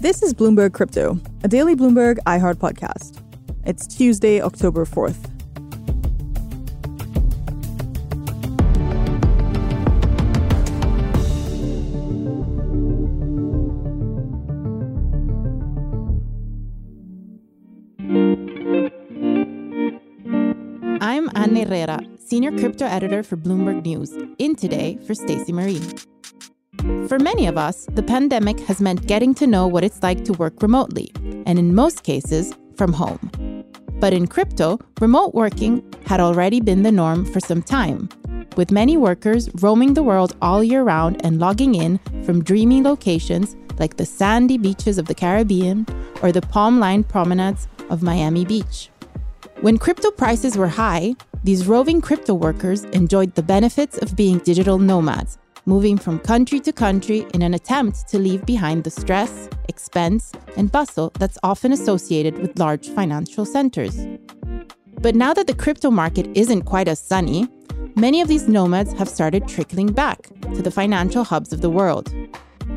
This is Bloomberg Crypto, a daily Bloomberg iHeart podcast. It's Tuesday, October 4th. I'm Anna Irrera, senior crypto editor for Bloomberg News, in today for Stacy-Marie. For many of us, the pandemic has meant getting to know what it's like to work remotely, and in most cases, from home. But in crypto, remote working had already been the norm for some time, with many workers roaming the world all year round and logging in from dreamy locations like the sandy beaches of the Caribbean or the palm lined promenades of Miami Beach. When crypto prices were high, these roving crypto workers enjoyed the benefits of being digital nomads, moving from country to country in an attempt to leave behind the stress, expense, and bustle that's often associated with large financial centers. But now that the crypto market isn't quite as sunny, many of these nomads have started trickling back to the financial hubs of the world.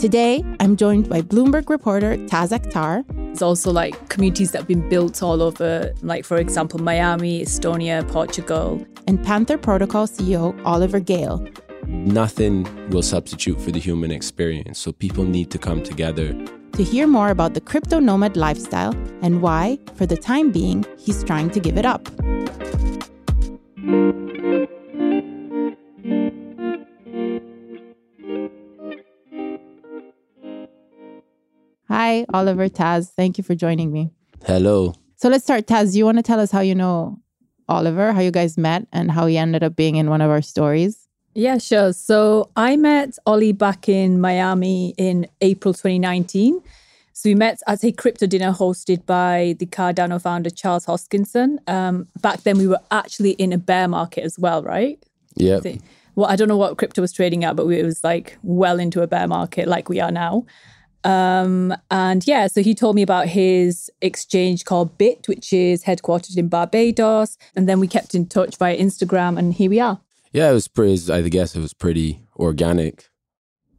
Today, I'm joined by Bloomberg reporter Taz Akhtar. There's also like communities that have been built all over, like, for example, Miami, Estonia, Portugal. And Panther Protocol CEO Oliver Gale. Nothing will substitute for the human experience, so people need to come together. To hear more about the crypto nomad lifestyle and why, for the time being, he's trying to give it up. Hi, Oliver Taz. Thank you for joining me. Hello. So let's start. Taz, do you want to tell us how you know Oliver, how you guys met, and how he ended up being in one of our stories? Yeah, sure. So I met Ollie back in Miami in April 2019. So we met at a crypto dinner hosted by the Cardano founder Charles Hoskinson. Um, back then, we were actually in a bear market as well, right? Yeah. Well, I don't know what crypto was trading at, but it was like well into a bear market like we are now. Um, and yeah, so he told me about his exchange called Bitt, which is headquartered in Barbados. And then we kept in touch via Instagram, and here we are. Yeah, it was pretty, I guess it was pretty organic.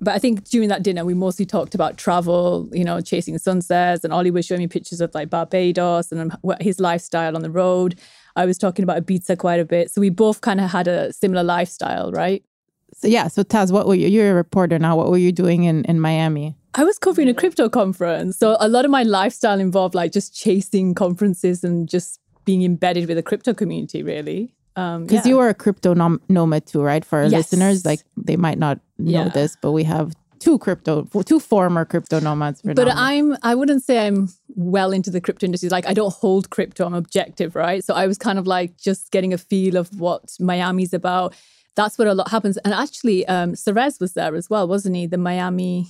But I think during that dinner, we mostly talked about travel, you know, chasing sunsets. And Ollie was showing me pictures of like Barbados and his lifestyle on the road. I was talking about Ibiza quite a bit. So we both kind of had a similar lifestyle, right? So yeah, so Taz, what were you? You're a reporter now. What were you doing in, in Miami? I was covering a crypto conference. So a lot of my lifestyle involved like just chasing conferences and just being embedded with the crypto community, really. Because um, yeah. you are a crypto nom- nomad too, right? For our yes. listeners, like they might not know yeah. this, but we have two crypto, two former crypto nomads. but I'm, I wouldn't say I'm well into the crypto industry. Like I don't hold crypto. I'm objective, right? So I was kind of like just getting a feel of what Miami's about. That's where a lot happens. And actually, um, Suarez was there as well, wasn't he? The Miami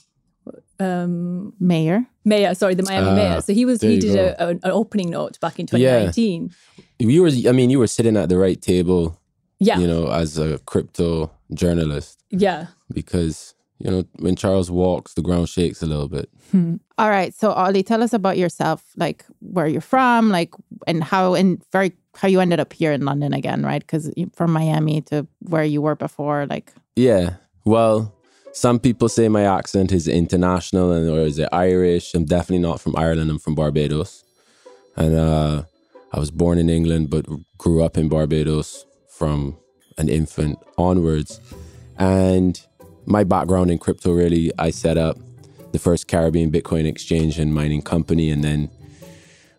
um, mayor. Mayor, sorry, the Miami uh, mayor. So he was he did a, a, an opening note back in 2019. Yeah. You were, I mean, you were sitting at the right table. Yeah. You know, as a crypto journalist. Yeah. Because you know, when Charles walks, the ground shakes a little bit. Hmm. All right. So, Ollie, tell us about yourself, like where you're from, like, and how, and very, how you ended up here in London again, right? Because from Miami to where you were before, like. Yeah. Well, some people say my accent is international and or is it Irish? I'm definitely not from Ireland. I'm from Barbados, and uh, I was born in England but grew up in Barbados from an infant onwards. And my background in crypto really, I set up the first Caribbean Bitcoin exchange and mining company, and then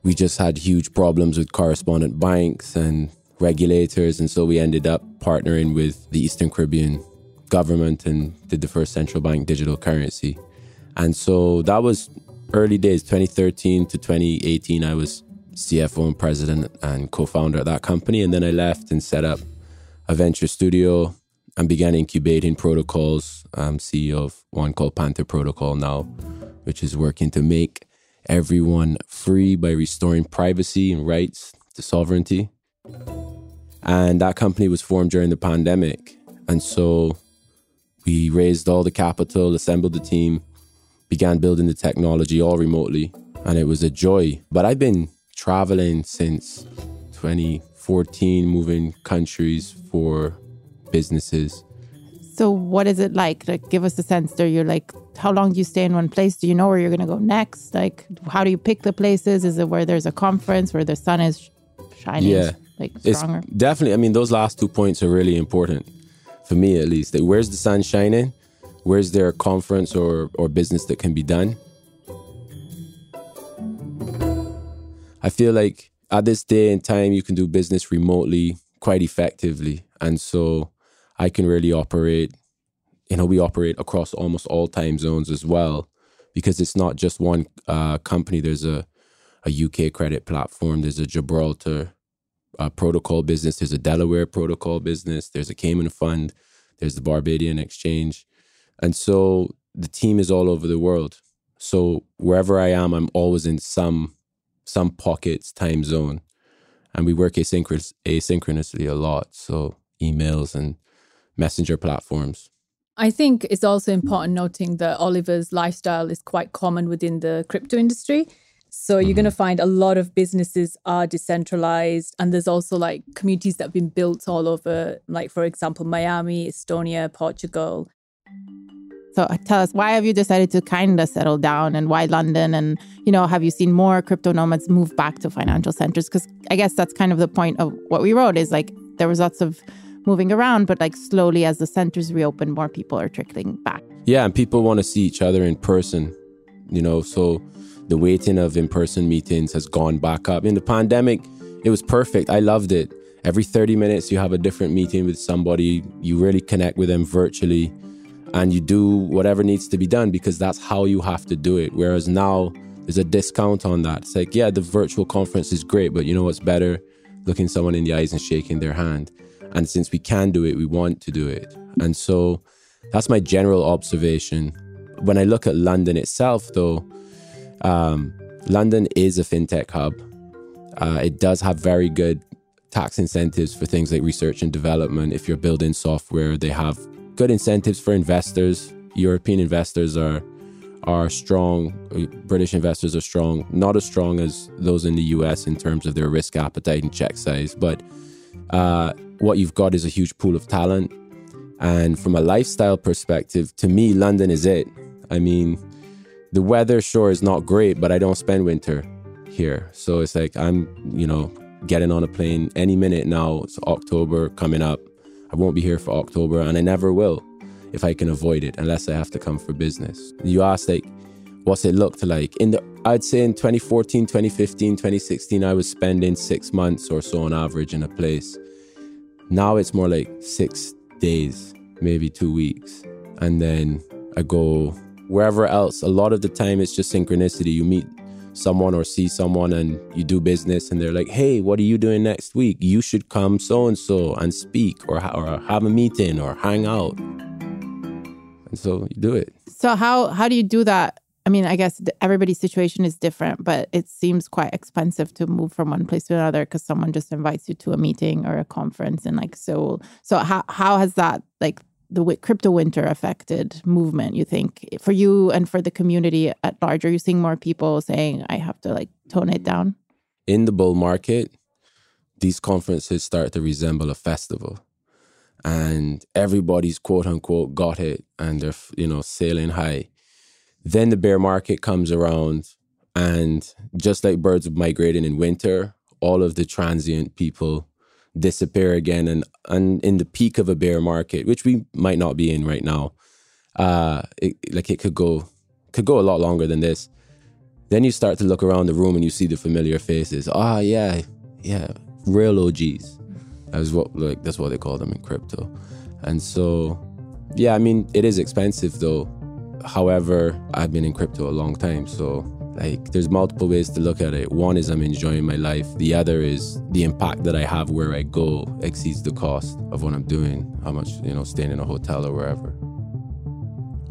we just had huge problems with correspondent banks and regulators, and so we ended up partnering with the Eastern Caribbean government and did the first central bank digital currency. And so that was early days, 2013 to 2018. I was CFO and president and co founder of that company. And then I left and set up a venture studio and began incubating protocols. I'm CEO of one called Panther Protocol now, which is working to make everyone free by restoring privacy and rights to sovereignty. And that company was formed during the pandemic. And so we raised all the capital, assembled the team, began building the technology all remotely, and it was a joy. But I've been traveling since 2014, moving countries for businesses. So, what is it like? Like, give us a sense there. You're like, how long do you stay in one place? Do you know where you're going to go next? Like, how do you pick the places? Is it where there's a conference where the sun is shining? Yeah. Like, stronger? It's definitely, I mean, those last two points are really important for me at least. Like, where's the sun shining? Where's there a conference or, or business that can be done? I feel like at this day and time, you can do business remotely quite effectively. And so I can really operate, you know, we operate across almost all time zones as well, because it's not just one uh, company. There's a, a UK credit platform, there's a Gibraltar uh, protocol business, there's a Delaware protocol business, there's a Cayman fund, there's the Barbadian exchange. And so the team is all over the world. So wherever I am, I'm always in some some pockets time zone. And we work asynchronous, asynchronously a lot. So emails and messenger platforms. I think it's also important noting that Oliver's lifestyle is quite common within the crypto industry. So you're going to find a lot of businesses are decentralized and there's also like communities that have been built all over like for example Miami, Estonia, Portugal. So uh, tell us, why have you decided to kind of settle down and why London? And, you know, have you seen more crypto nomads move back to financial centers? Because I guess that's kind of the point of what we wrote is like there was lots of moving around, but like slowly as the centers reopen, more people are trickling back. Yeah, and people want to see each other in person, you know, so the weighting of in person meetings has gone back up. In the pandemic, it was perfect. I loved it. Every 30 minutes, you have a different meeting with somebody, you really connect with them virtually and you do whatever needs to be done because that's how you have to do it. Whereas now there's a discount on that. It's like, yeah, the virtual conference is great, but you know what's better? Looking someone in the eyes and shaking their hand. And since we can do it, we want to do it. And so that's my general observation. When I look at London itself, though, um, London is a fintech hub. Uh, it does have very good tax incentives for things like research and development. If you're building software, they have good incentives for investors. European investors are are strong. British investors are strong, not as strong as those in the US in terms of their risk appetite and check size. But uh, what you've got is a huge pool of talent. And from a lifestyle perspective, to me, London is it. I mean, the weather, sure, is not great, but I don't spend winter here. So it's like I'm, you know, getting on a plane any minute now. It's October coming up. I won't be here for October and I never will if I can avoid it unless I have to come for business. You asked like what's it looked like? In the I'd say in 2014, 2015, 2016 I was spending 6 months or so on average in a place. Now it's more like 6 days, maybe 2 weeks. And then I go wherever else. A lot of the time it's just synchronicity. You meet someone or see someone and you do business and they're like, hey, what are you doing next week? You should come so and so and speak or, or have a meeting or hang out. And so you do it. So how how do you do that? I mean, I guess everybody's situation is different, but it seems quite expensive to move from one place to another because someone just invites you to a meeting or a conference in like Seoul. So how how has that like the crypto winter affected movement you think? For you and for the community at large are you seeing more people saying i have to like tone it down in the bull market these conferences start to resemble a festival. And everybody's quote unquote got it and they're you know sailing high. Then the bear market comes around and just like birds migrating in winter all of the transient people disappear again and, and in the peak of a bear market which we might not be in right now uh it, like it could go could go a lot longer than this. Then you start to look around the room and you see the familiar faces. Ah oh, yeah yeah real og's that's what like that's what they call them in crypto. And so yeah i mean it is expensive though. However i've been in crypto a long time so like there's multiple ways to look at it. One is I'm enjoying my life. The other is the impact that I have where I go exceeds the cost of what I'm doing. How much, you know, staying in a hotel or wherever.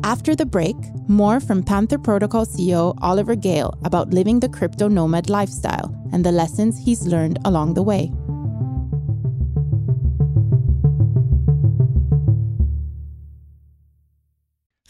After the break, more from Panther Protocol CEO Oliver Gale about living the crypto nomad lifestyle and the lessons he's learned along the way.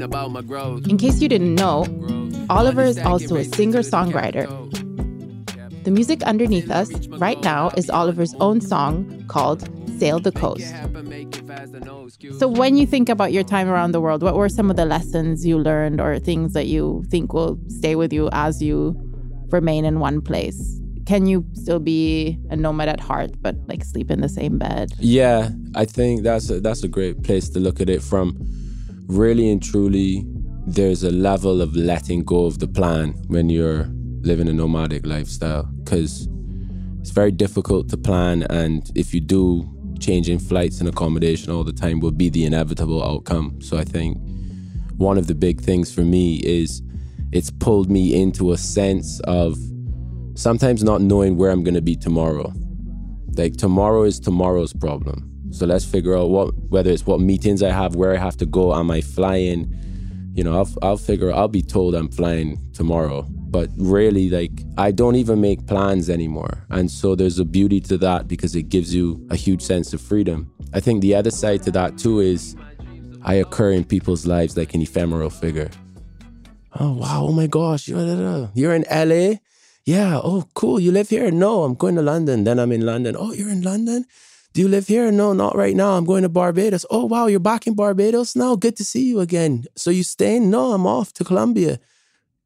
I always been about my growth. In case you didn't know, Oliver is also a singer songwriter. The music underneath us right now is Oliver's own song called Sail the Coast. So, when you think about your time around the world, what were some of the lessons you learned or things that you think will stay with you as you remain in one place? Can you still be a nomad at heart, but like sleep in the same bed? Yeah, I think that's a, that's a great place to look at it from. Really and truly, there's a level of letting go of the plan when you're living a nomadic lifestyle because it's very difficult to plan, and if you do, changing flights and accommodation all the time will be the inevitable outcome. So I think one of the big things for me is it's pulled me into a sense of sometimes not knowing where I'm going to be tomorrow. Like tomorrow is tomorrow's problem. So let's figure out what whether it's what meetings I have, where I have to go, am I flying? You know, I'll I'll figure I'll be told I'm flying tomorrow. But really like I don't even make plans anymore. And so there's a beauty to that because it gives you a huge sense of freedom. I think the other side to that too is I occur in people's lives like an ephemeral figure. Oh wow, oh my gosh, you're, you're in LA? Yeah, oh cool, you live here? No, I'm going to London. Then I'm in London. Oh, you're in London? Do you live here? No, not right now. I'm going to Barbados. Oh, wow, you're back in Barbados now? Good to see you again. So you staying? No, I'm off to Colombia.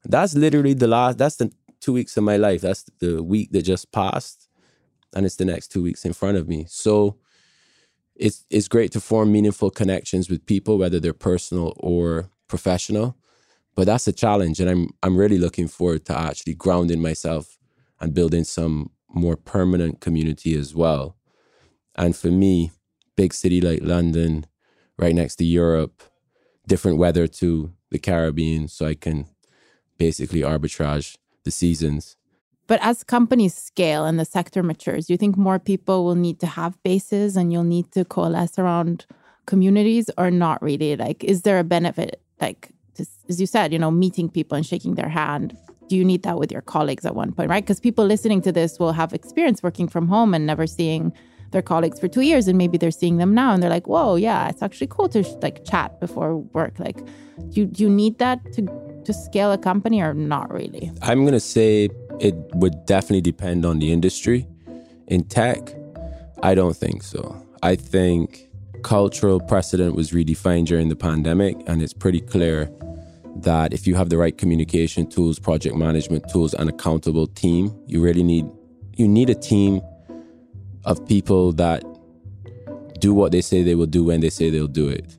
That's literally the last, that's the two weeks of my life. That's the week that just passed. And it's the next two weeks in front of me. So it's it's great to form meaningful connections with people, whether they're personal or professional. But that's a challenge. And I'm I'm really looking forward to actually grounding myself and building some more permanent community as well. And for me, big city like London, right next to Europe, different weather to the Caribbean, so I can basically arbitrage the seasons. But as companies scale and the sector matures, do you think more people will need to have bases and you'll need to coalesce around communities or not really? Like, is there a benefit, like, as you said, you know, meeting people and shaking their hand? Do you need that with your colleagues at one point, right? Because people listening to this will have experience working from home and never seeing their colleagues for two years and maybe they're seeing them now and they're like whoa yeah it's actually cool to like chat before work. Like do you, you need that to to scale a company or not really? I'm to say it would definitely depend on the industry. In tech i don't think so. I think cultural precedent was redefined during the pandemic and it's pretty clear that if you have the right communication tools project management tools and accountable team you really need you need a team of people that do what they say they will do when they say they'll do it.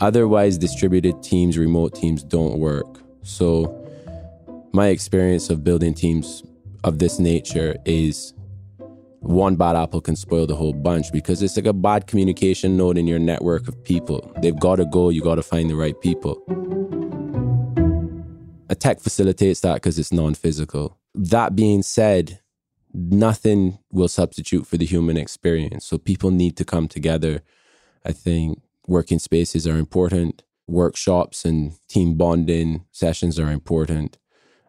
Otherwise, distributed teams, remote teams don't work. So, my experience of building teams of this nature is one bad apple can spoil the whole bunch because it's like a bad communication node in your network of people. They've got to go, you got to find the right people. A tech facilitates that because it's non physical. That being said, nothing will substitute for the human experience. So people need to come together. I think working spaces are important, workshops and team bonding sessions are important,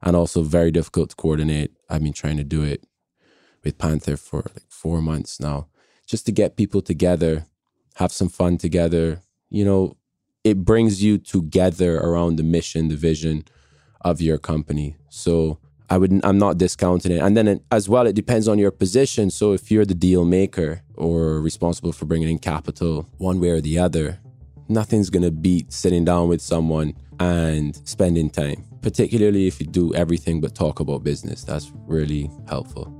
and also very difficult to coordinate. I've been trying to do it with Panther for like four months now, just to get people together, have some fun together. You know, it brings you together around the mission, the vision of your company. So I would I'm not discounting it. And then as well, it depends on your position. So if you're the deal maker or responsible for bringing in capital, one way or the other, nothing's gonna beat sitting down with someone and spending time. Particularly if you do everything but talk about business, that's really helpful.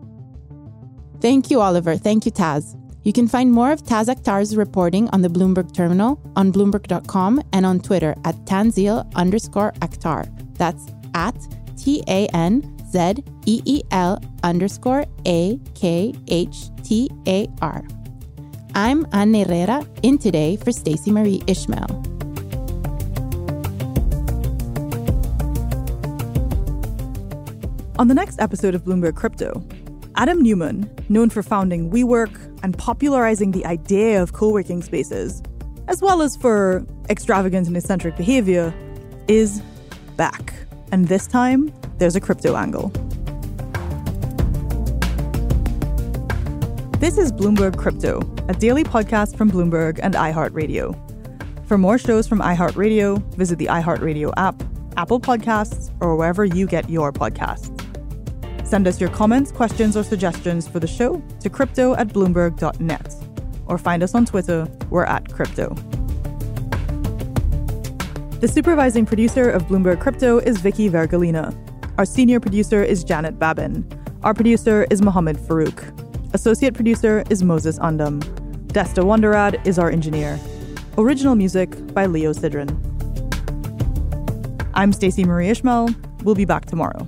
Thank you, Oliver. Thank you, Taz. You can find more of Taz Akhtar's reporting on the Bloomberg terminal on Bloomberg.com and on Twitter at Tanzeel underscore Akhtar. That's at T A N Z E E L underscore A K H T A R. I'm Anna Irrera in today for Stacy-Marie Ishmael. On the next episode of Bloomberg Crypto, Adam Neumann, known for founding WeWork and popularizing the idea of co working spaces, as well as for extravagant and eccentric behavior, is back. And this time, there's a crypto angle. This is Bloomberg Crypto, a daily podcast from Bloomberg and iHeartRadio. For more shows from iHeartRadio, visit the iHeartRadio app, Apple Podcasts, or wherever you get your podcasts. Send us your comments, questions, or suggestions for the show to crypto at bloomberg.net. Or find us on Twitter, we're at crypto. The supervising producer of Bloomberg Crypto is Vicki Vergolina. Our senior producer is Janet Babin. Our producer is Mohammed Farouk. Associate producer is Moses Undum. Desta Wonderad is our engineer. Original music by Leo Sidran. I'm Stacy-Marie Ishmael. We'll be back tomorrow.